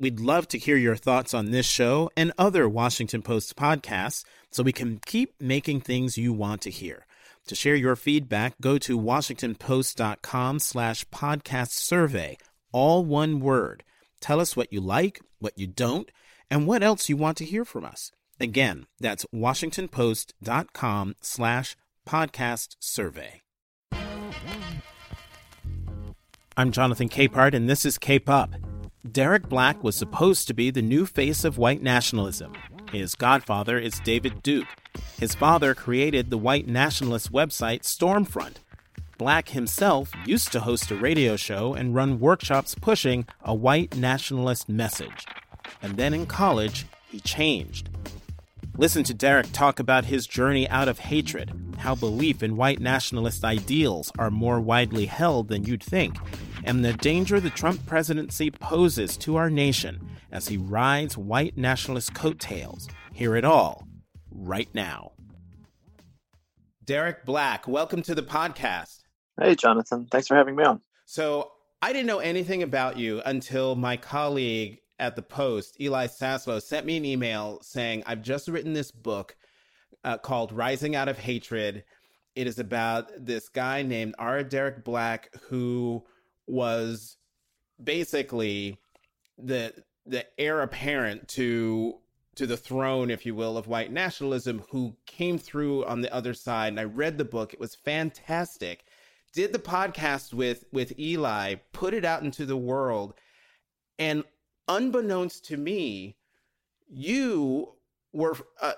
We'd love to hear your thoughts on this show and other Washington Post podcasts so we can keep making things you want to hear. To share your feedback, go to washingtonpost.com slash podcast survey, all one word. Tell us what you like, what you don't, and what else you want to hear from us. Again, that's washingtonpost.com slash podcast survey. I'm Jonathan Capehart, and this is Cape Up. Derek Black was supposed to be the new face of white nationalism. His godfather is David Duke. His father created the white nationalist website Stormfront. Black himself used to host a radio show and run workshops pushing a white nationalist message. And then in college, he changed. Listen to Derek talk about his journey out of hatred, how belief in white nationalist ideals are more widely held than you'd think, and the danger the Trump presidency poses to our nation as he rides white nationalist coattails. Hear it all right now. Derek Black, welcome to the podcast. Hey, Jonathan. Thanks for having me on. So, I didn't know anything about you until my colleague at the Post, Eli Saslow, sent me an email saying, I've just written this book uh, called Rising Out of Hatred. It is about this guy named R. Derek Black who was basically the the heir apparent to to the throne, if you will, of white nationalism, who came through on the other side. And I read the book; it was fantastic. Did the podcast with with Eli, put it out into the world, and unbeknownst to me, you were a,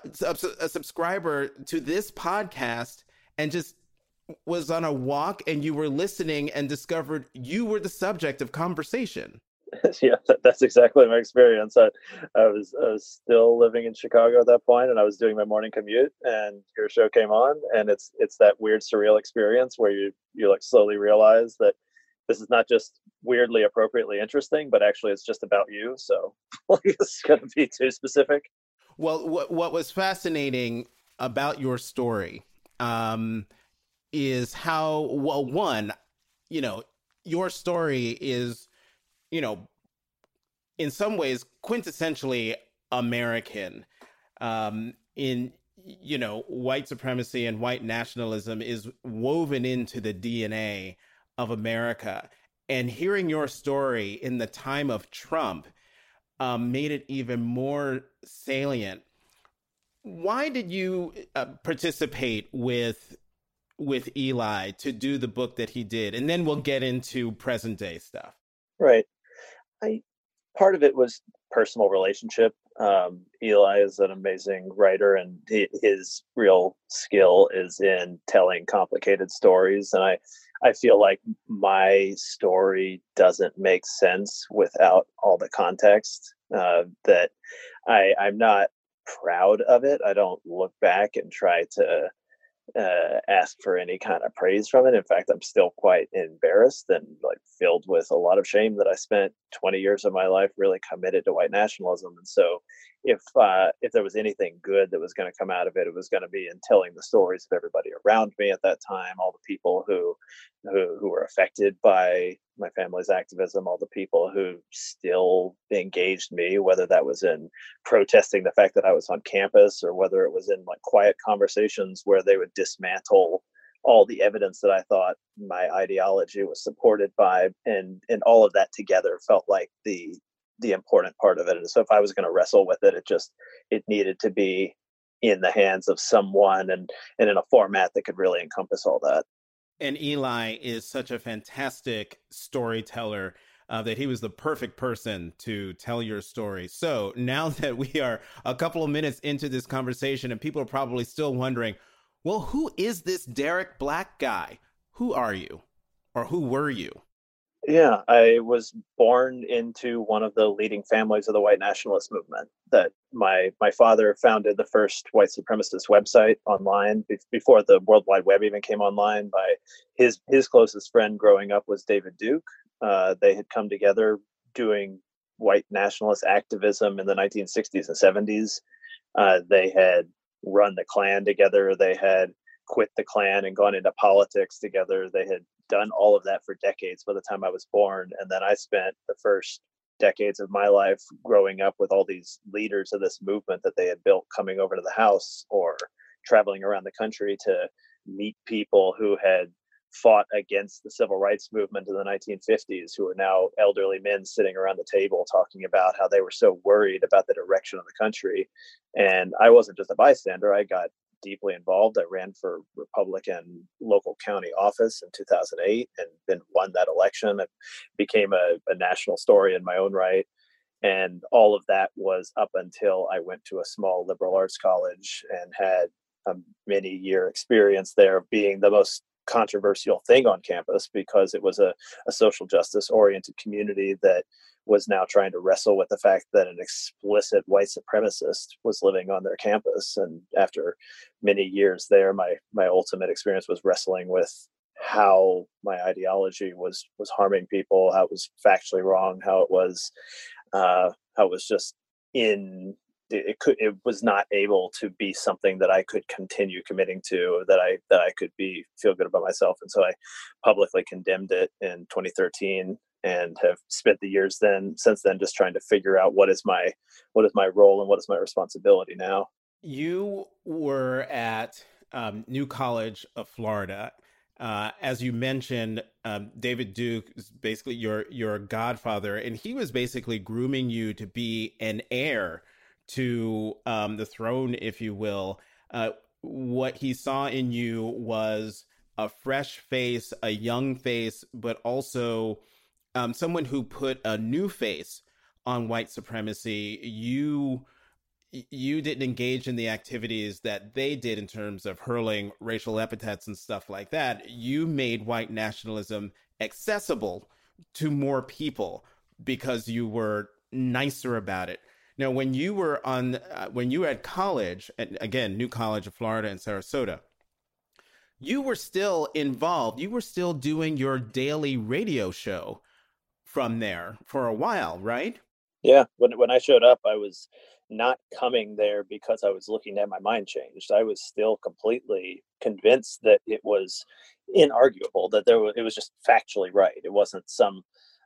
a subscriber to this podcast and just was on a walk and you were listening and discovered you were the subject of conversation. yeah, that's exactly my experience. I, I, was I was still living in Chicago at that point, and I was doing my morning commute, and your show came on, and it's it's that weird surreal experience where you you like slowly realize that this is not just weirdly appropriately interesting, but actually it's just about you. So it's going to be too specific. Well, what what was fascinating about your story? Um, is how well one, you know, your story is, you know, in some ways quintessentially American. Um, in you know, white supremacy and white nationalism is woven into the DNA of America. And hearing your story in the time of Trump um, made it even more salient. Why did you uh, participate with with Eli to do the book that he did, and then we'll get into present day stuff. Right. I part of it was personal relationship. Um, Eli is an amazing writer, and he, his real skill is in telling complicated stories. And I, I feel like my story doesn't make sense without all the context. Uh, that I, I'm not proud of it. I don't look back and try to uh, ask for any kind of praise from it. In fact, I'm still quite embarrassed and like filled with a lot of shame that I spent 20 years of my life really committed to white nationalism. And so, if uh, if there was anything good that was going to come out of it, it was going to be in telling the stories of everybody around me at that time, all the people who who who were affected by my family's activism, all the people who still engaged me, whether that was in protesting the fact that I was on campus or whether it was in like quiet conversations where they would dismantle all the evidence that I thought my ideology was supported by, and and all of that together felt like the the important part of it. And so if I was going to wrestle with it, it just it needed to be in the hands of someone and and in a format that could really encompass all that. And Eli is such a fantastic storyteller. Uh, that he was the perfect person to tell your story. So now that we are a couple of minutes into this conversation, and people are probably still wondering, well, who is this Derek Black guy? Who are you? Or who were you? Yeah, I was born into one of the leading families of the white nationalist movement. That my my father founded the first white supremacist website online be- before the World Wide Web even came online. By his his closest friend growing up was David Duke. Uh, they had come together doing white nationalist activism in the 1960s and 70s. Uh, they had run the Klan together. They had quit the Klan and gone into politics together. They had done all of that for decades by the time I was born. And then I spent the first decades of my life growing up with all these leaders of this movement that they had built coming over to the house or traveling around the country to meet people who had fought against the civil rights movement in the 1950s who are now elderly men sitting around the table talking about how they were so worried about the direction of the country and i wasn't just a bystander i got deeply involved. I ran for republican local county office in 2008 and then won that election it became a, a national story in my own right. And all of that was up until i went to a small liberal arts college and had a many year experience there being the most controversial thing on campus because it was a, a social justice oriented community that was now trying to wrestle with the fact that an explicit white supremacist was living on their campus. And after many years there my my ultimate experience was wrestling with how my ideology was was harming people how it was factually wrong how it was uh, how it was just in it could it was not able to be something that I could continue committing to that I that I could be feel good about myself. And so I publicly condemned it in 2013 and have spent the years then since then just trying to figure out what is my what is my role and what is my responsibility now. You were at um, new college of florida. Uh, as you mentioned, um, David Duke is basically your your godfather, and he was basically grooming you to be an heir to um, the throne, if you will, uh, what he saw in you was a fresh face, a young face, but also um, someone who put a new face on white supremacy. You you didn't engage in the activities that they did in terms of hurling racial epithets and stuff like that. You made white nationalism accessible to more people because you were nicer about it. Now, when you were on, uh, when you were at college, and again, New College of Florida in Sarasota, you were still involved. You were still doing your daily radio show from there for a while, right? Yeah. When when I showed up, I was not coming there because I was looking at my mind changed. I was still completely convinced that it was inarguable that there was, it was just factually right. It wasn't some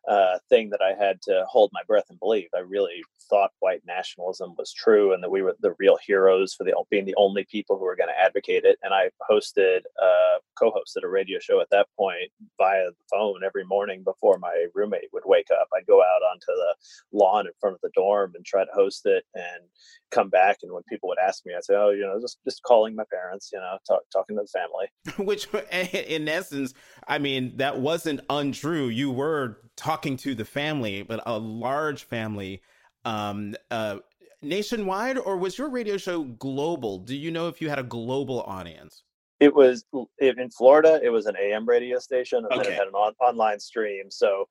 uh, thing that I had to hold my breath and believe. I really thought white nationalism was true and that we were the real heroes for the being the only people who were going to advocate it. And I hosted, uh, co-hosted a radio show at that point via the phone every morning before my roommate would wake up. I'd go out onto the lawn in front of the dorm and try to host it and come back. And when people would ask me, I'd say, "Oh, you know, just just calling my parents, you know, talk, talking to the family." Which, in essence, I mean, that wasn't untrue. You were talking to the family, but a large family um, uh, nationwide, or was your radio show global? Do you know if you had a global audience? It was in Florida. It was an AM radio station, and okay. then it had an on- online stream. So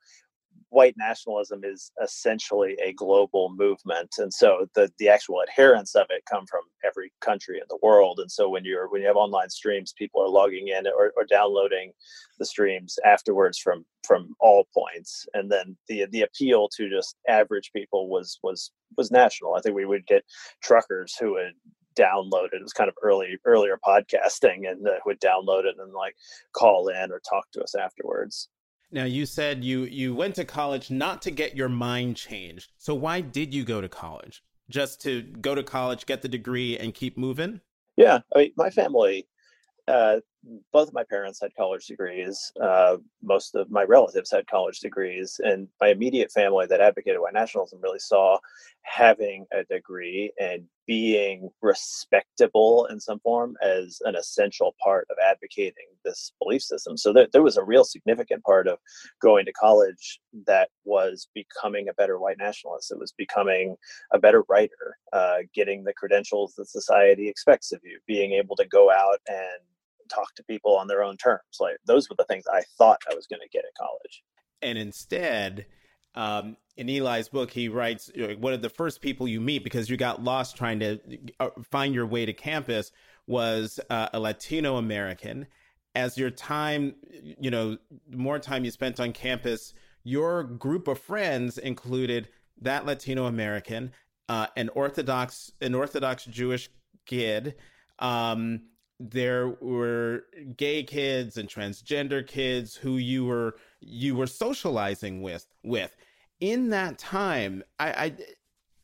white nationalism is essentially a global movement and so the the actual adherents of it come from every country in the world and so when you're when you have online streams people are logging in or, or downloading the streams afterwards from from all points and then the the appeal to just average people was was was national i think we would get truckers who would download it. It was kind of early, earlier podcasting, and uh, would download it and like call in or talk to us afterwards. Now you said you you went to college not to get your mind changed. So why did you go to college? Just to go to college, get the degree, and keep moving? Yeah, I mean, my family uh, both of my parents had college degrees. Uh, most of my relatives had college degrees, and my immediate family that advocated white nationalism really saw having a degree and being respectable in some form as an essential part of advocating this belief system. So there, there was a real significant part of going to college that was becoming a better white nationalist. It was becoming a better writer, uh, getting the credentials that society expects of you, being able to go out and talk to people on their own terms. Like those were the things I thought I was going to get at college. And instead, um, in Eli's book, he writes one of the first people you meet because you got lost trying to uh, find your way to campus was uh, a Latino American. As your time, you know, more time you spent on campus, your group of friends included that Latino American, uh, an Orthodox, an Orthodox Jewish kid, um, there were gay kids and transgender kids who you were you were socializing with with in that time, I, I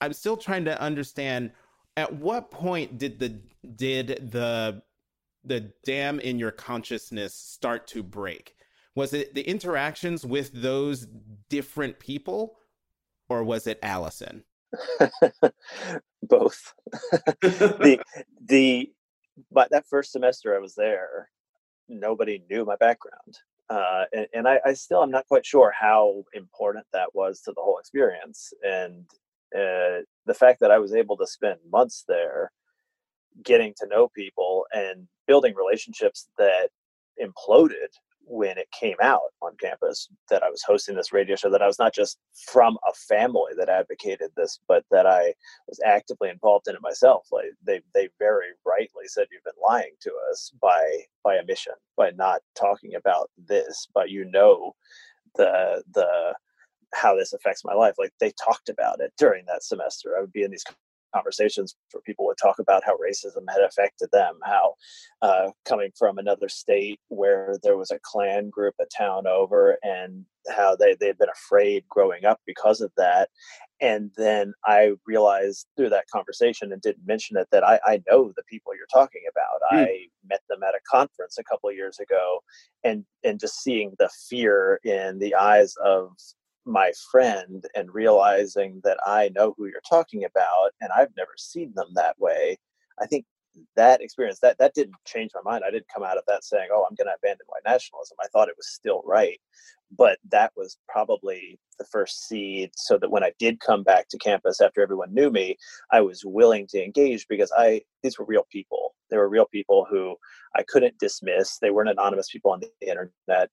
I'm still trying to understand at what point did the did the the dam in your consciousness start to break? Was it the interactions with those different people, or was it Allison? Both. the the but that first semester I was there, nobody knew my background. Uh, and, and I, I, still am not quite sure how important that was to the whole experience. And uh, the fact that I was able to spend months there getting to know people and building relationships that imploded when it came out on campus that I was hosting this radio show, that I was not just from a family that advocated this, but that I was actively involved in it myself. Like they, they very rightly said, you've been lying to us by, by omission, by not talking about this, but you know, the, the, how this affects my life. Like they talked about it during that semester. I would be in these conversations where people would talk about how racism had affected them, how uh, coming from another state where there was a Klan group a town over, and how they they had been afraid growing up because of that. And then I realized through that conversation and didn't mention it that I, I know the people you're talking about. Mm. I met them at a conference a couple of years ago, and and just seeing the fear in the eyes of my friend and realizing that I know who you're talking about and I've never seen them that way, I think that experience that that didn't change my mind. I didn't come out of that saying, "Oh, I'm going to abandon white nationalism." I thought it was still right, but that was probably the first seed, so that when I did come back to campus after everyone knew me, I was willing to engage because I these were real people. They were real people who I couldn't dismiss. They weren't anonymous people on the internet.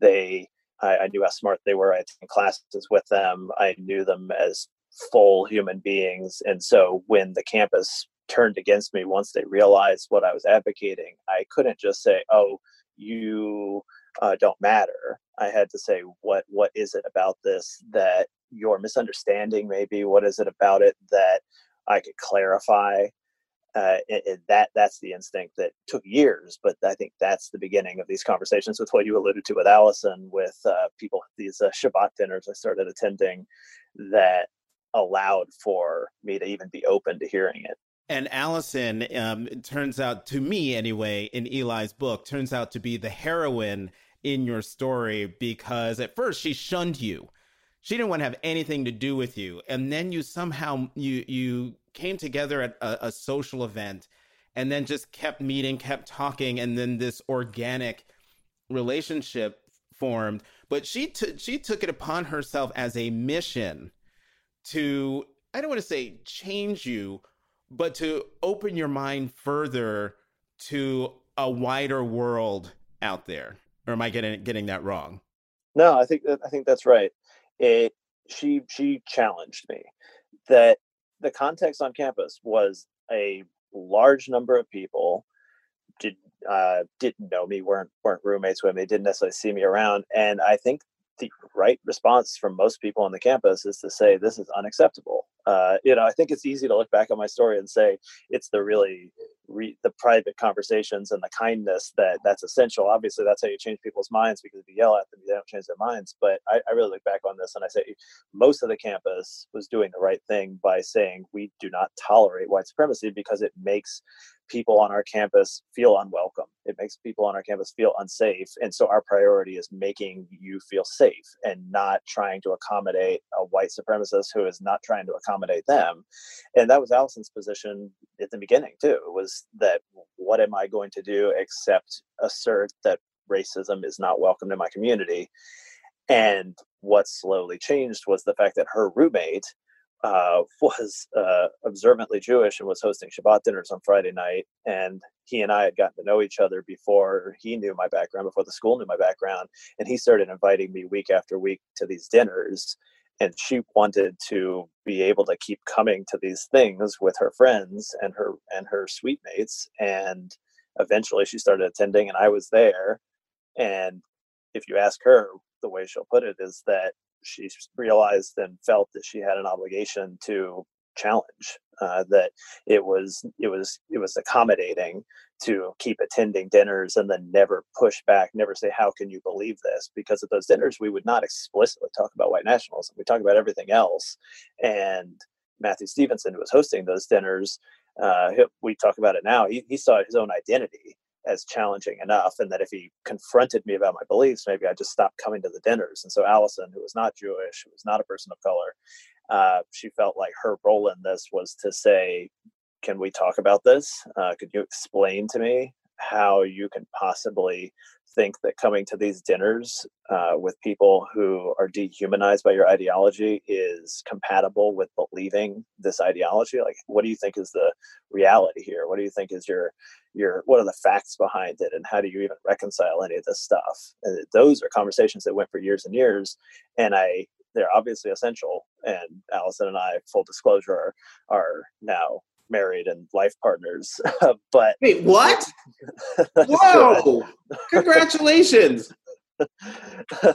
They I, I knew how smart they were. I attended classes with them. I knew them as full human beings. And so when the campus turned against me once they realized what I was advocating, I couldn't just say, "Oh, you uh, don't matter." I had to say, "What what is it about this that you're misunderstanding? Maybe what is it about it that I could clarify?" Uh, it, it, that that's the instinct that took years, but I think that's the beginning of these conversations with what you alluded to with Allison, with uh, people these uh, Shabbat dinners I started attending that allowed for me to even be open to hearing it. And Allison, um, turns out to me anyway, in Eli's book, turns out to be the heroine in your story because at first she shunned you. She didn't want to have anything to do with you, and then you somehow you you came together at a, a social event and then just kept meeting, kept talking, and then this organic relationship formed. But she t- she took it upon herself as a mission to I don't want to say change you, but to open your mind further to a wider world out there. Or am I getting getting that wrong? No, I think I think that's right. It she she challenged me that the context on campus was a large number of people did uh, didn't know me, weren't weren't roommates with me, didn't necessarily see me around, and I think the right response from most people on the campus is to say this is unacceptable. Uh, you know, I think it's easy to look back on my story and say it's the really re- the private conversations and the kindness that that's essential. Obviously, that's how you change people's minds because if you yell at them, they don't change their minds. But I, I really look back on this and I say most of the campus was doing the right thing by saying we do not tolerate white supremacy because it makes people on our campus feel unwelcome. It makes people on our campus feel unsafe. And so our priority is making you feel safe and not trying to accommodate a white supremacist who is not trying to accommodate them. And that was Allison's position at the beginning, too. Was that what am I going to do except assert that racism is not welcome in my community? And what slowly changed was the fact that her roommate uh, was uh, observantly Jewish and was hosting Shabbat dinners on Friday night. And he and I had gotten to know each other before he knew my background, before the school knew my background. And he started inviting me week after week to these dinners. And she wanted to be able to keep coming to these things with her friends and her and her suite mates. And eventually she started attending, and I was there. And if you ask her, the way she'll put it is that she realized and felt that she had an obligation to challenge. Uh, that it was it was it was accommodating to keep attending dinners and then never push back, never say, How can you believe this? Because at those dinners, we would not explicitly talk about white nationalism. We talk about everything else. And Matthew Stevenson, who was hosting those dinners, uh, we talk about it now. He, he saw his own identity as challenging enough, and that if he confronted me about my beliefs, maybe I just stopped coming to the dinners. And so Allison, who was not Jewish, who was not a person of color, uh, she felt like her role in this was to say, can we talk about this? Uh, could you explain to me how you can possibly think that coming to these dinners uh, with people who are dehumanized by your ideology is compatible with believing this ideology? Like, what do you think is the reality here? What do you think is your your what are the facts behind it, and how do you even reconcile any of this stuff? And those are conversations that went for years and years, and I they're obviously essential. And Allison and I, full disclosure, are, are now married and life partners. but wait, what? Whoa! Congratulations!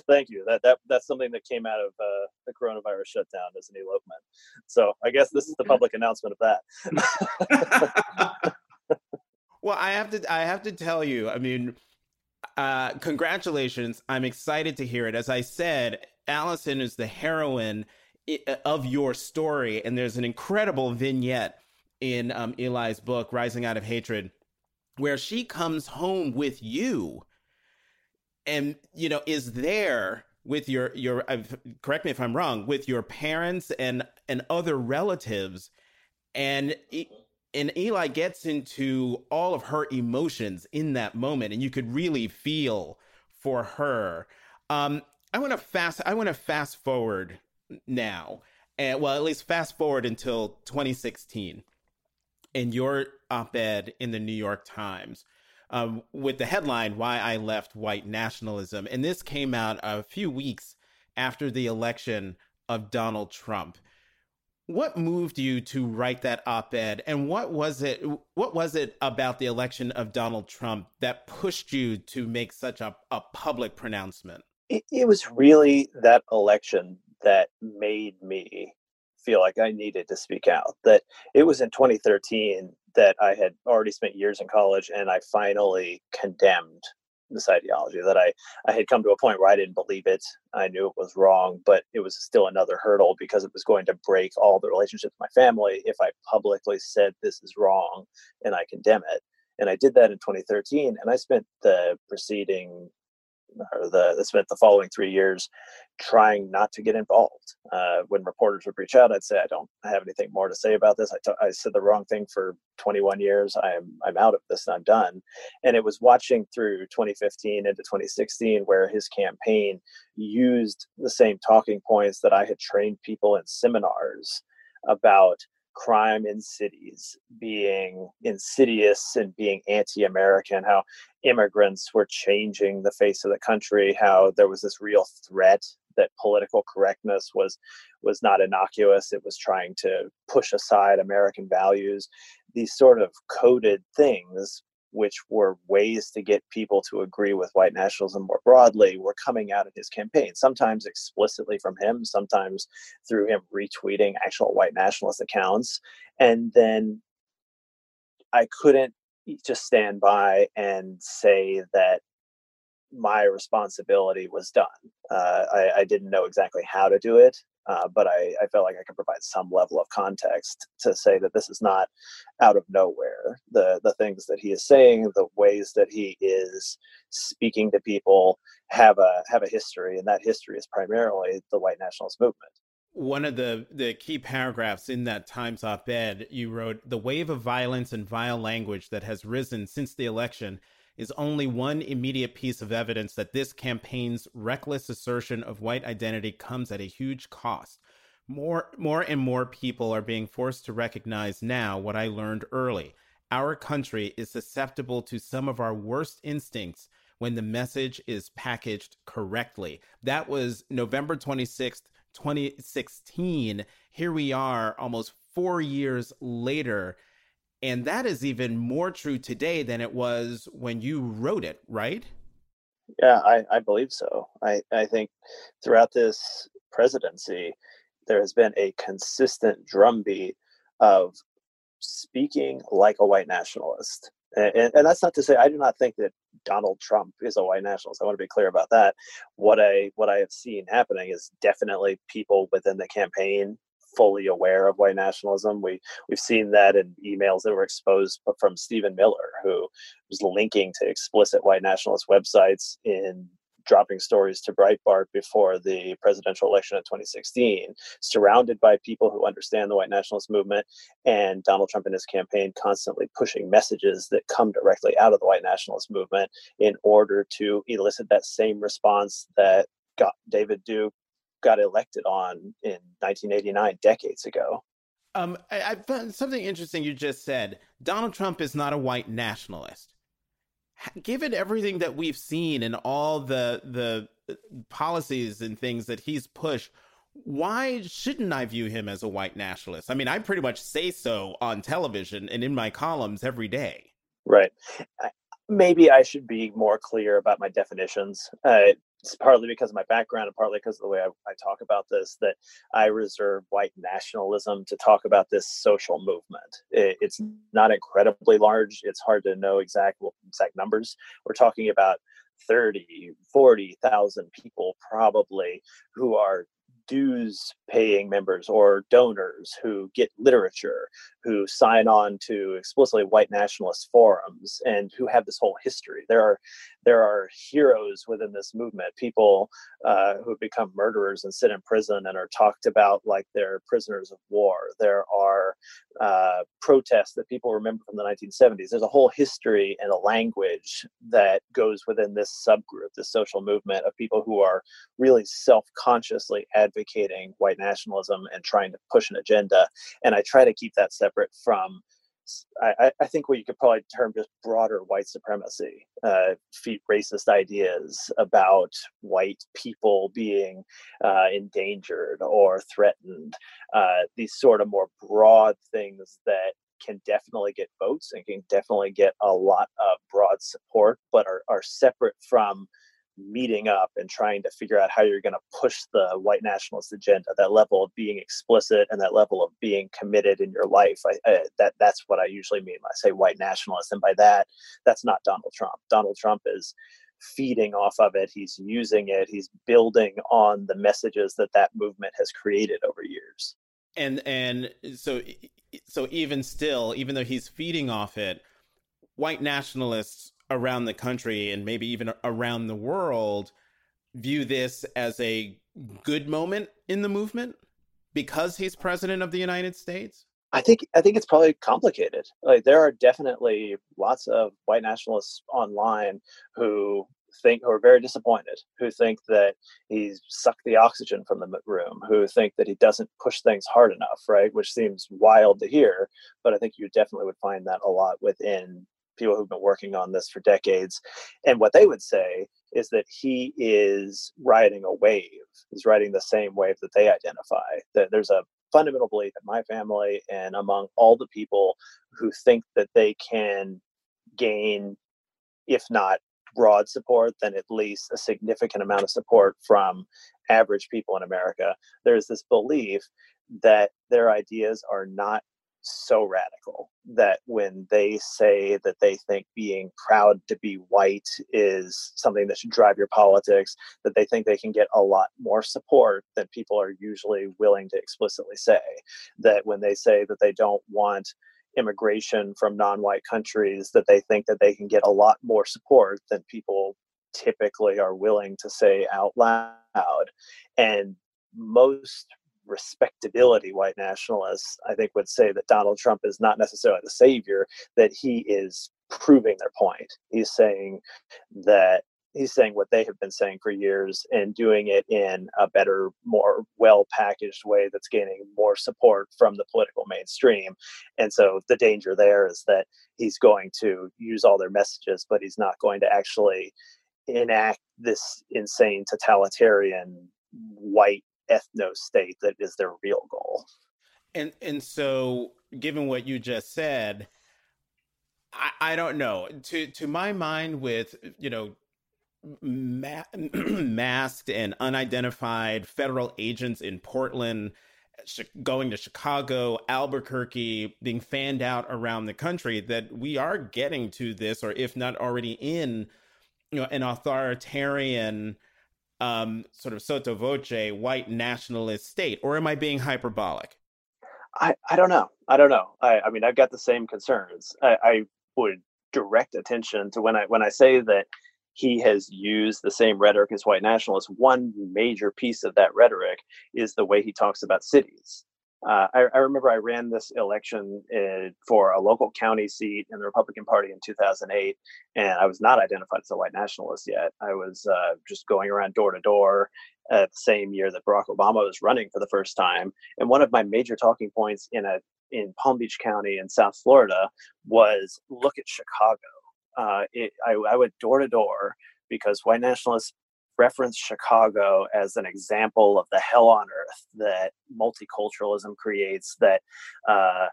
Thank you. That that that's something that came out of uh, the coronavirus shutdown as an elopement. So I guess this is the public announcement of that. well, I have to I have to tell you. I mean, uh, congratulations! I'm excited to hear it. As I said, Allison is the heroine of your story, and there's an incredible vignette in um, Eli's book, Rising Out of Hatred, where she comes home with you and, you know, is there with your, your, correct me if I'm wrong, with your parents and, and other relatives. And, and Eli gets into all of her emotions in that moment, and you could really feel for her. Um, I want to fast. I want to fast forward now, and well, at least fast forward until 2016 in your op ed in the New York Times um, with the headline, Why I Left White Nationalism. And this came out a few weeks after the election of Donald Trump. What moved you to write that op-ed, and what was it? What was it about the election of Donald Trump that pushed you to make such a, a public pronouncement? It, it was really that election that made me feel like I needed to speak out. That it was in 2013 that I had already spent years in college and I finally condemned this ideology that I, I had come to a point where I didn't believe it. I knew it was wrong, but it was still another hurdle because it was going to break all the relationships with my family if I publicly said this is wrong and I condemn it. And I did that in 2013. And I spent the preceding or the they spent the following three years trying not to get involved. Uh, when reporters would reach out, I'd say I don't have anything more to say about this. I, t- I said the wrong thing for 21 years. I'm I'm out of this and I'm done. And it was watching through 2015 into 2016 where his campaign used the same talking points that I had trained people in seminars about crime in cities being insidious and being anti-American, how immigrants were changing the face of the country, how there was this real threat that political correctness was was not innocuous it was trying to push aside american values these sort of coded things which were ways to get people to agree with white nationalism more broadly, were coming out in his campaign, sometimes explicitly from him, sometimes through him retweeting actual white nationalist accounts. And then I couldn't just stand by and say that my responsibility was done. Uh, I, I, didn't know exactly how to do it, uh, but I, I, felt like I can provide some level of context to say that this is not out of nowhere. The the things that he is saying, the ways that he is speaking to people, have a have a history, and that history is primarily the white nationalist movement. One of the, the key paragraphs in that Times op ed, you wrote The wave of violence and vile language that has risen since the election is only one immediate piece of evidence that this campaign's reckless assertion of white identity comes at a huge cost. More, more and more people are being forced to recognize now what I learned early. Our country is susceptible to some of our worst instincts when the message is packaged correctly. That was November 26th, 2016. Here we are almost four years later and that is even more true today than it was when you wrote it, right? Yeah, I, I believe so. I, I think throughout this presidency, there has been a consistent drumbeat of speaking like a white nationalist. And, and, that's not to say I do not think that Donald Trump is a white nationalist. I want to be clear about that. What I what I have seen happening is definitely people within the campaign fully aware of white nationalism. We we've seen that in emails that were exposed from Stephen Miller, who was linking to explicit white nationalist websites in dropping stories to Breitbart before the presidential election of 2016, surrounded by people who understand the white nationalist movement, and Donald Trump and his campaign constantly pushing messages that come directly out of the white nationalist movement in order to elicit that same response that got David Duke got elected on in 1989, decades ago. Um, I, I found something interesting you just said. Donald Trump is not a white nationalist given everything that we've seen and all the the uh, policies and things that he's pushed why shouldn't I view him as a white nationalist? I mean, I pretty much say so on television and in my columns every day. Right. Maybe I should be more clear about my definitions. Uh, it's partly because of my background and partly because of the way I, I, talk about this that I reserve white nationalism to talk about this social movement. It, it's not incredibly large. It's hard to know exact well, exact numbers. We're talking about 30, 40,000 people probably who are dues paying members or donors who get literature, who sign on to explicitly white nationalist forums, and who have this whole history. There are there are heroes within this movement, people uh, who have become murderers and sit in prison and are talked about like they're prisoners of war. There are uh, protests that people remember from the 1970s. There's a whole history and a language that goes within this subgroup, this social movement of people who are really self consciously advocating white nationalism and trying to push an agenda. And I try to keep that separate from I, I, think what you could probably term just broader white supremacy, uh, racist ideas about white people being uh, endangered or threatened, uh, these sort of more broad things that can definitely get votes and can definitely get a lot of broad support, but are, are separate from meeting up and trying to figure out how you're going to push the white nationalist agenda that level of being explicit and that level of being committed in your life I, I, that that's what i usually mean when i say white nationalist and by that that's not donald trump. Donald trump is feeding off of it he's using it he's building on the messages that that movement has created over years. And and uh, so so even still even though he's feeding off it white nationalists around the country and maybe even around the world view this as a good moment in the movement because he's president of the United States? I think I think it's probably complicated. Like there are definitely lots of white nationalists online who think who are very disappointed, who think that he's sucked the oxygen from the room, who think that he doesn't push things hard enough, right? Which seems wild to hear, but I think you definitely would find that a lot within people who've been working on this for decades. And what they would say is that he is riding a wave. He's riding the same wave that they identify. That there's a fundamental belief in my family and among all the people who think that they can gain, if not broad support, then at least a significant amount of support from average people in America. There's this belief that their ideas are not so radical that when they say that they think being proud to be white is something that should drive your politics, that they think they can get a lot more support than people are usually willing to explicitly say. That when they say that they don't want immigration from non-white countries that they think that they can get a lot more support than people typically are willing to say out loud and most respectability white nationalists, I think, would say that Donald Trump is not necessarily the savior, that he is proving their point. He's saying that he's saying what they have been saying for years and doing it in a better, more well packaged way that's gaining more support from the political mainstream. And so the danger there is that he's going to use all their messages, but he's not going to actually enact this insane totalitarian white ethno state that is their real goal. And and so, given what you just said, I, I don't know. To to my mind, with you know ma- masked and unidentified federal agents in Portland going to Chicago, Albuquerque, being fanned out around the country, that we are getting to this, or if not already in, you know, an authoritarian, um, sort of sotto voce white nationalist state, or am I being hyperbolic? I, I don't know. I don't know. I, I mean, I've got the same concerns. I, I would direct attention to when I when I say that he has used the same rhetoric as white nationalists. One major piece of that rhetoric is the way he talks about cities. Uh, I, I, remember I ran this election uh, for a local county seat in the Republican Party in 2008, and I was not identified as a white nationalist yet. I was uh, just going around door to door the same year that Barack Obama was running for the first time. And one of my major talking points in a in Palm Beach County in South Florida was look at Chicago uh, it, I, I went door to door because white nationalists reference Chicago as an example of the hell on earth that multiculturalism creates, that uh,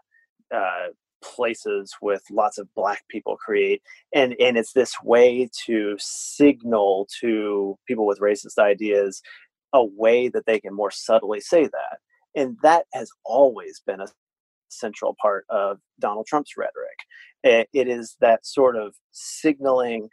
uh, places with lots of black people create, and and it's this way to signal to people with racist ideas a way that they can more subtly say that, and that has always been a central part of Donald Trump's rhetoric. It is that sort of signaling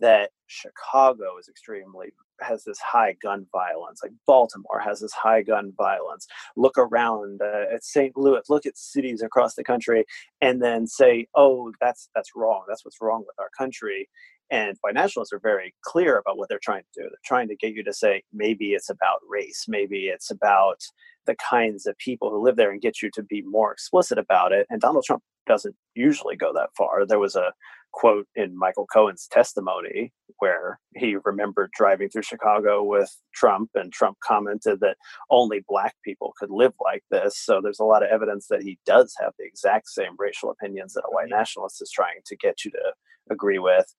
that Chicago is extremely has this high gun violence, like Baltimore has this high gun violence. Look around uh, at St. Louis, look at cities across the country, and then say, "Oh, that's that's wrong. That's what's wrong with our country." And white nationalists are very clear about what they're trying to do. They're trying to get you to say maybe it's about race, maybe it's about the kinds of people who live there, and get you to be more explicit about it. And Donald Trump doesn't usually go that far. There was a quote in Michael Cohen's testimony where he remembered driving through Chicago with Trump, and Trump commented that only black people could live like this. So there's a lot of evidence that he does have the exact same racial opinions that a white mm-hmm. nationalist is trying to get you to agree with.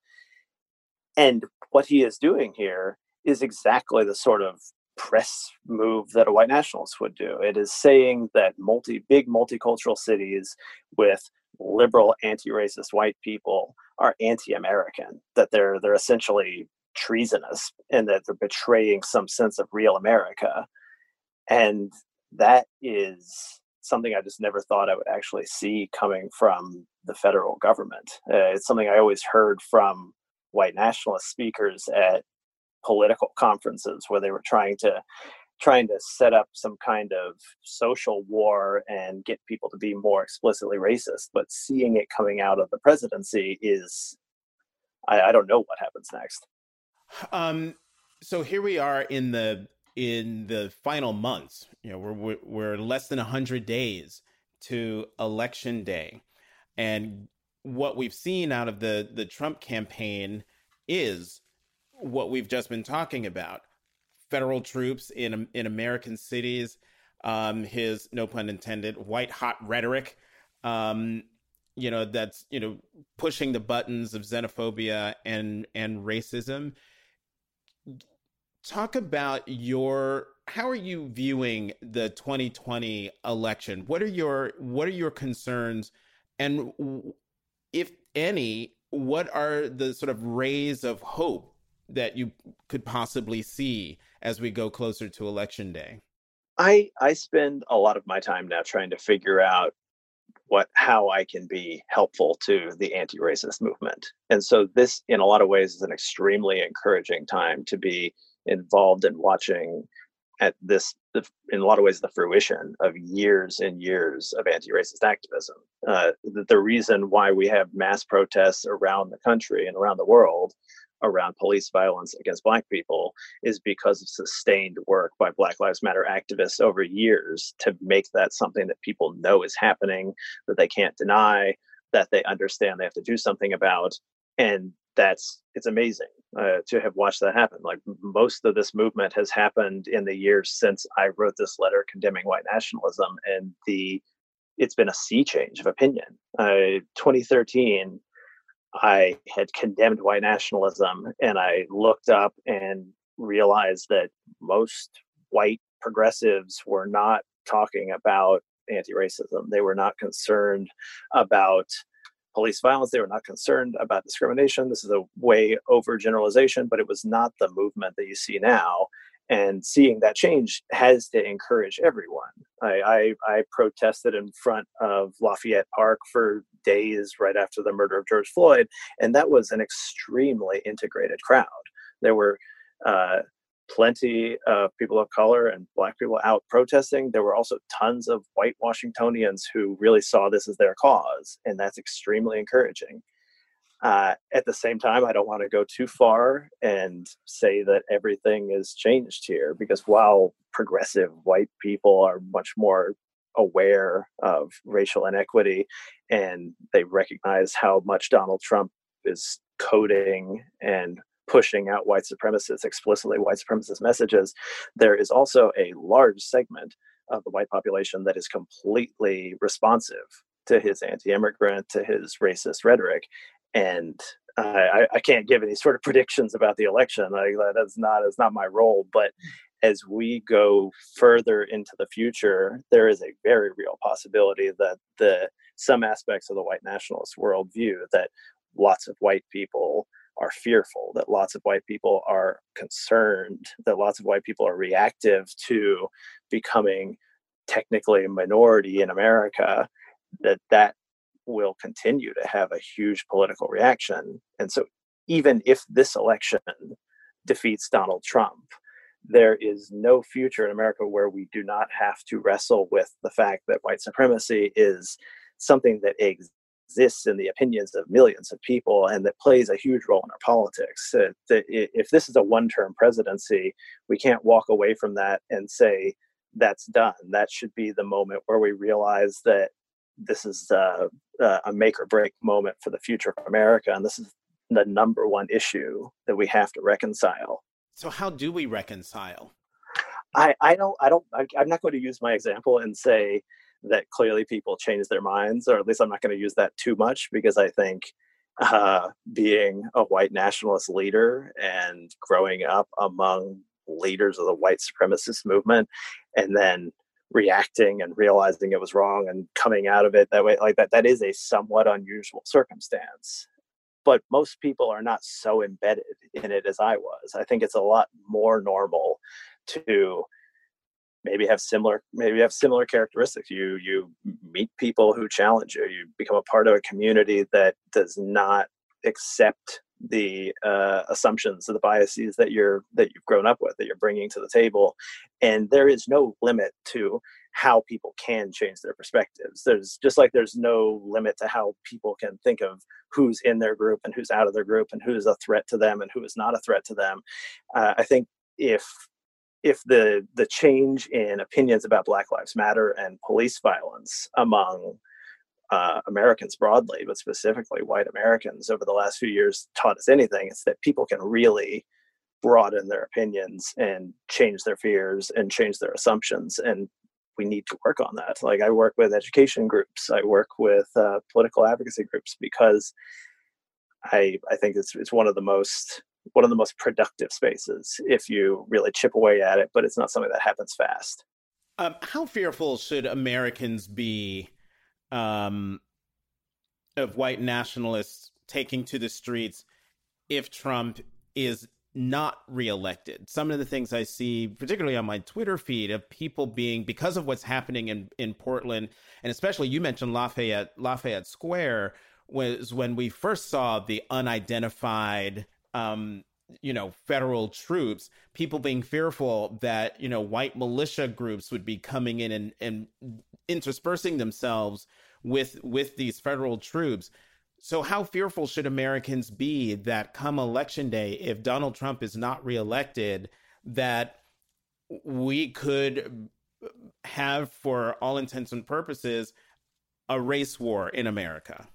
And what he is doing here is exactly the sort of press move that a white nationalist would do. It is saying that multi big multicultural cities with liberal anti-racist white people are anti-American, that they're they're essentially treasonous and that they're betraying some sense of real America. And that is something I just never thought I would actually see coming from the federal government. Uh, it's something I always heard from white nationalist speakers at political conferences where they were trying to trying to set up some kind of social war and get people to be more explicitly racist. But seeing it coming out of the presidency is, I, I don't know what happens next. Um, so here we are in the in the final months. You know, we're we're less than hundred days to election day, and what we've seen out of the the Trump campaign is what we've just been talking about federal troops in in American cities, um, his no pun intended white hot rhetoric, um, you know that's you know pushing the buttons of xenophobia and and racism. Talk about your how are you viewing the 2020 election? What are your what are your concerns, and if any, what are the sort of rays of hope that you could possibly see as we go closer to election day? I I spend a lot of my time now trying to figure out what how I can be helpful to the anti-racist movement. And so this in a lot of ways is an extremely encouraging time to be involved in watching at this in a lot of ways the fruition of years and years of anti-racist activism. Uh, the, the reason why we have mass protests around the country and around the world around police violence against black people is because of sustained work by black lives matter activists over years to make that something that people know is happening that they can't deny that they understand they have to do something about and that's it's amazing uh, to have watched that happen like most of this movement has happened in the years since i wrote this letter condemning white nationalism and the it's been a sea change of opinion uh, 2013 I had condemned white nationalism and I looked up and realized that most white progressives were not talking about anti racism. They were not concerned about police violence. They were not concerned about discrimination. This is a way overgeneralization, but it was not the movement that you see now. and seeing that change has to encourage everyone. I, I, I, protested in front of Lafayette Park for days right after the murder of George Floyd, and that was an extremely integrated crowd. There were uh, plenty of people of color and black people out protesting. There were also tons of white Washingtonians who really saw this as their cause, and that's extremely encouraging. Uh, at the same time, I don't want to go too far and say that everything is changed here because while progressive white people are much more aware of racial inequity and they recognize how much Donald Trump is coding and pushing out white supremacists, explicitly white supremacist messages, there is also a large segment of the white population that is completely responsive to his anti-immigrant, to his racist rhetoric, and I, I, can't give any sort of predictions about the election. Like that's not it's not my role. But as we go further into the future, there is a very real possibility that the some aspects of the white nationalist worldview that lots of white people are fearful, that lots of white people are concerned, that lots of white people are reactive to becoming technically a minority in America, that that will continue to have a huge political reaction. And so, even if this election defeats Donald Trump, there is no future in America where we do not have to wrestle with the fact that white supremacy is something that exists in the opinions of millions of people and that plays a huge role in our politics. Uh, if this is a one term presidency, we can't walk away from that and say, that's done. That should be the moment where we realize that this is uh, uh, a make or break moment for the future of America, and this is the number one issue that we have to reconcile. So, how do we reconcile? I, I don't I don't I, I'm not going to use my example and say that clearly people change their minds, or at least I'm not going to use that too much because I think uh, being a white nationalist leader and growing up among leaders of the white supremacist movement, and then reacting and realizing it was wrong and coming out of it that way like that that is a somewhat unusual circumstance. But most people are not so embedded in it as i was. I think it's a lot more normal to maybe have similar maybe have similar characteristics. You you meet people who challenge you. You become a part of a community that does not accept the uh, assumptions or the biases that you're that you've grown up with that you're bringing to the table. And there is no limit to how people can change their perspectives. There's just like there's no limit to how people can think of who's in their group and who's out of their group and who's a threat to them and who is not a threat to them. Uh, i think if if the the change in opinions about black lives matter and police violence among uh, Americans broadly, but specifically white Americans over the last few years taught us anything, it's that people can really broaden their opinions and change their fears and change their assumptions. And we need to work on that. Like I work with education groups, I work with uh, political advocacy groups because I I think it's it's one of the most one of the most productive spaces if you really chip away at it. But it's not something that happens fast. Um, how fearful should Americans be um, of white nationalists taking to the streets if Trump is not reelected. Some of the things I see, particularly on my Twitter feed, of people being because of what's happening in in Portland, and especially you mentioned Lafayette Lafayette Square was when we first saw the unidentified um, you know federal troops people being fearful that you know white militia groups would be coming in and, and interspersing themselves with with these federal troops. So how fearful should Americans be that come election day if Donald Trump is not reelected that we could have for all intents and purposes a race war in America?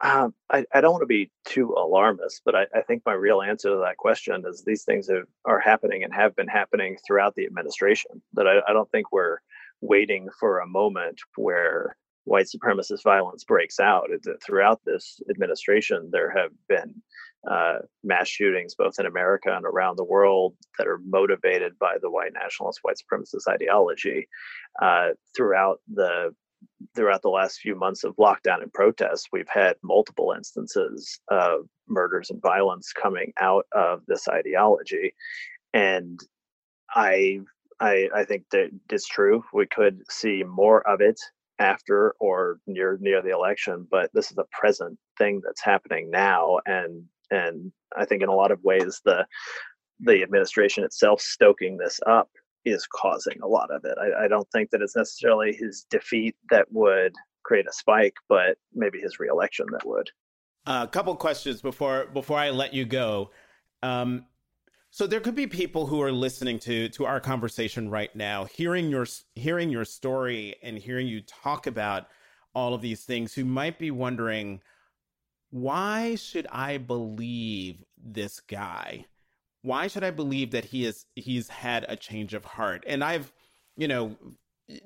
Um, I, I, don't want to be too alarmist, but I, I, think my real answer to that question is these things have, are happening and have been happening throughout the administration. That I, I don't think we're waiting for a moment where white supremacist violence breaks out. throughout this administration, there have been uh, mass shootings both in America and around the world that are motivated by the white nationalist, white supremacist ideology. Uh, throughout the throughout the last few months of lockdown and protests, we've had multiple instances of murders and violence coming out of this ideology. And I I I think that it's true. We could see more of it after or near near the election, but this is a present thing that's happening now, and and I think in a lot of ways the the administration itself stoking this up is causing a lot of it. I, I don't think that it's necessarily his defeat that would create a spike, but maybe his reelection that would. A uh, couple questions before before I let you go. Um, so there could be people who are listening to to our conversation right now, hearing your hearing your story and hearing you talk about all of these things, who might be wondering, why should I believe this guy? Why should I believe that he is he's had a change of heart? And I've, you know,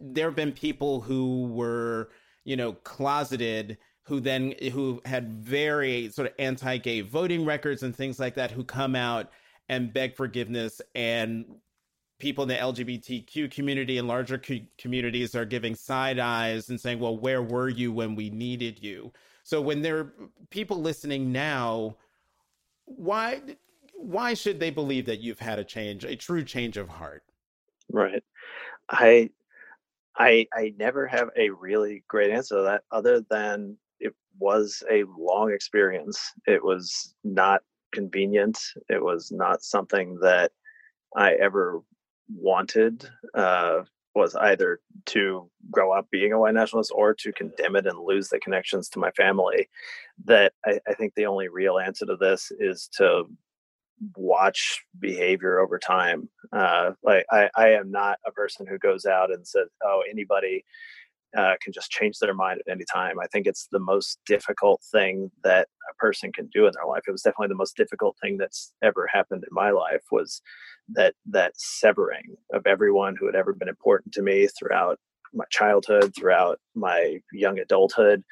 there have been people who were, you know, closeted who then who had very sort of anti-gay voting records and things like that who come out and beg forgiveness and people in the LGBTQ community and larger co- communities are giving side eyes and saying, "Well, where were you when we needed you?" So when there are people listening now, why why should they believe that you've had a change, a true change of heart? Right. I I I never have a really great answer to that other than it was a long experience. It was not convenient. It was not something that I ever wanted. Uh, was either to grow up being a white nationalist or to condemn it and lose the connections to my family. That I, I think the only real answer to this is to watch behavior over time. Uh, like I, I am not a person who goes out and says, "Oh, anybody uh, can just change their mind at any time. I think it's the most difficult thing that a person can do in their life. It was definitely the most difficult thing that's ever happened in my life was that that severing of everyone who had ever been important to me throughout my childhood, throughout my young adulthood,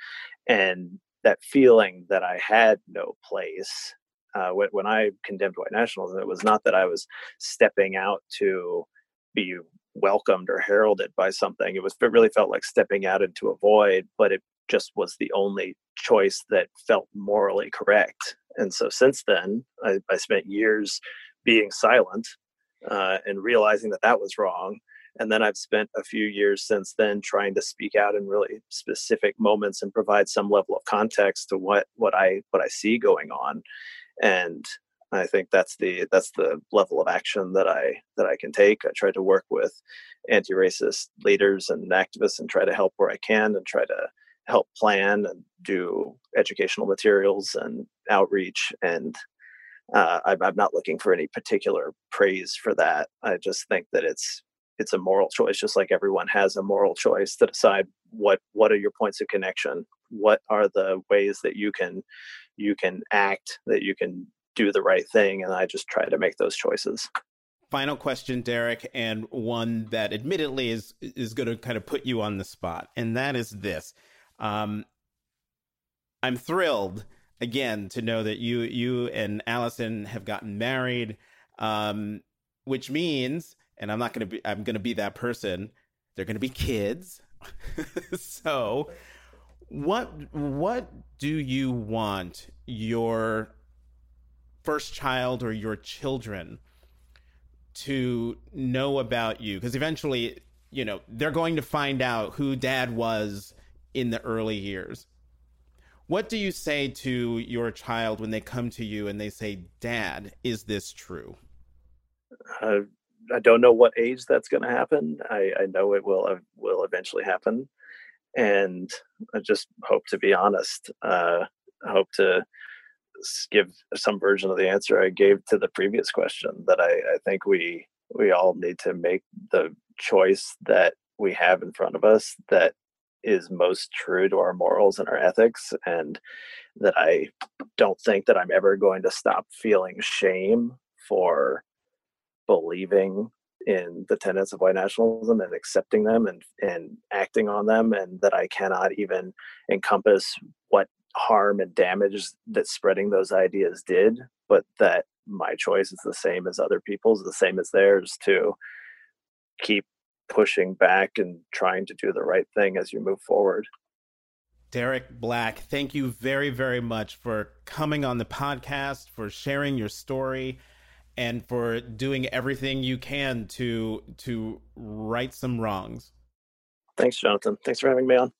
and that feeling that I had no place. Uh, when, I condemned white nationalism, it was not that I was stepping out to be welcomed or heralded by something. It was it really felt like stepping out into a void, but it just was the only choice that felt morally correct. And so since then, I, I spent years being silent uh, and realizing that that was wrong. And then I've spent a few years since then trying to speak out in really specific moments and provide some level of context to what what I what I see going on. And I think that's the that's the level of action that I that I can take. I try to work with anti-racist leaders and activists and try to help where I can and try to help plan and do educational materials and outreach and uh, I'm, I'm not looking for any particular praise for that. I just think that it's it's a moral choice, just like everyone has a moral choice to decide what what are your points of connection, what are the ways that you can you can act, that you can do the right thing and i just try to make those choices. Final question derek and one that admittedly is is going to kind of put you on the spot and that is this. Um, i'm thrilled again to know that you you and allison have gotten married um, which means and i'm not going to be i'm going to be that person they're going to be kids. So what what do you want your first child or your children to know about you? Because eventually you know they're going to find out who dad was in the early years. What do you say to your child when they come to you and they say dad is this true? Uh, i don't know what age that's going to happen. I, I know it will uh, will eventually happen and i just hope to be honest uh, I hope to give some version of the answer I gave to the previous question that I, I think we we all need to make the choice that we have in front of us that is most true to our morals and our ethics and that I don't think that I'm ever going to stop feeling shame for believing in the tenets of white nationalism and accepting them and and acting on them and that I cannot even encompass what harm and damage that spreading those ideas did, but that my choice is the same as other people's, the same as theirs to keep pushing back and trying to do the right thing as you move forward. Derek Black, thank you very, very much for coming on the podcast, for sharing your story, and for doing everything you can to to right some wrongs. Thanks, Jonathan. Thanks for having me on.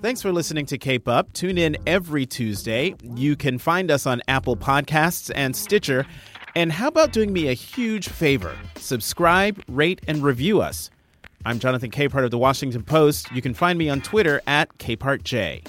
Thanks for listening to Cape Up. Tune in every Tuesday. You can find us on Apple Podcasts and Stitcher. And how about doing me a huge favor? Subscribe, rate, and review us. I'm Jonathan Capehart of the Washington Post. You can find me on Twitter at CapehartJ.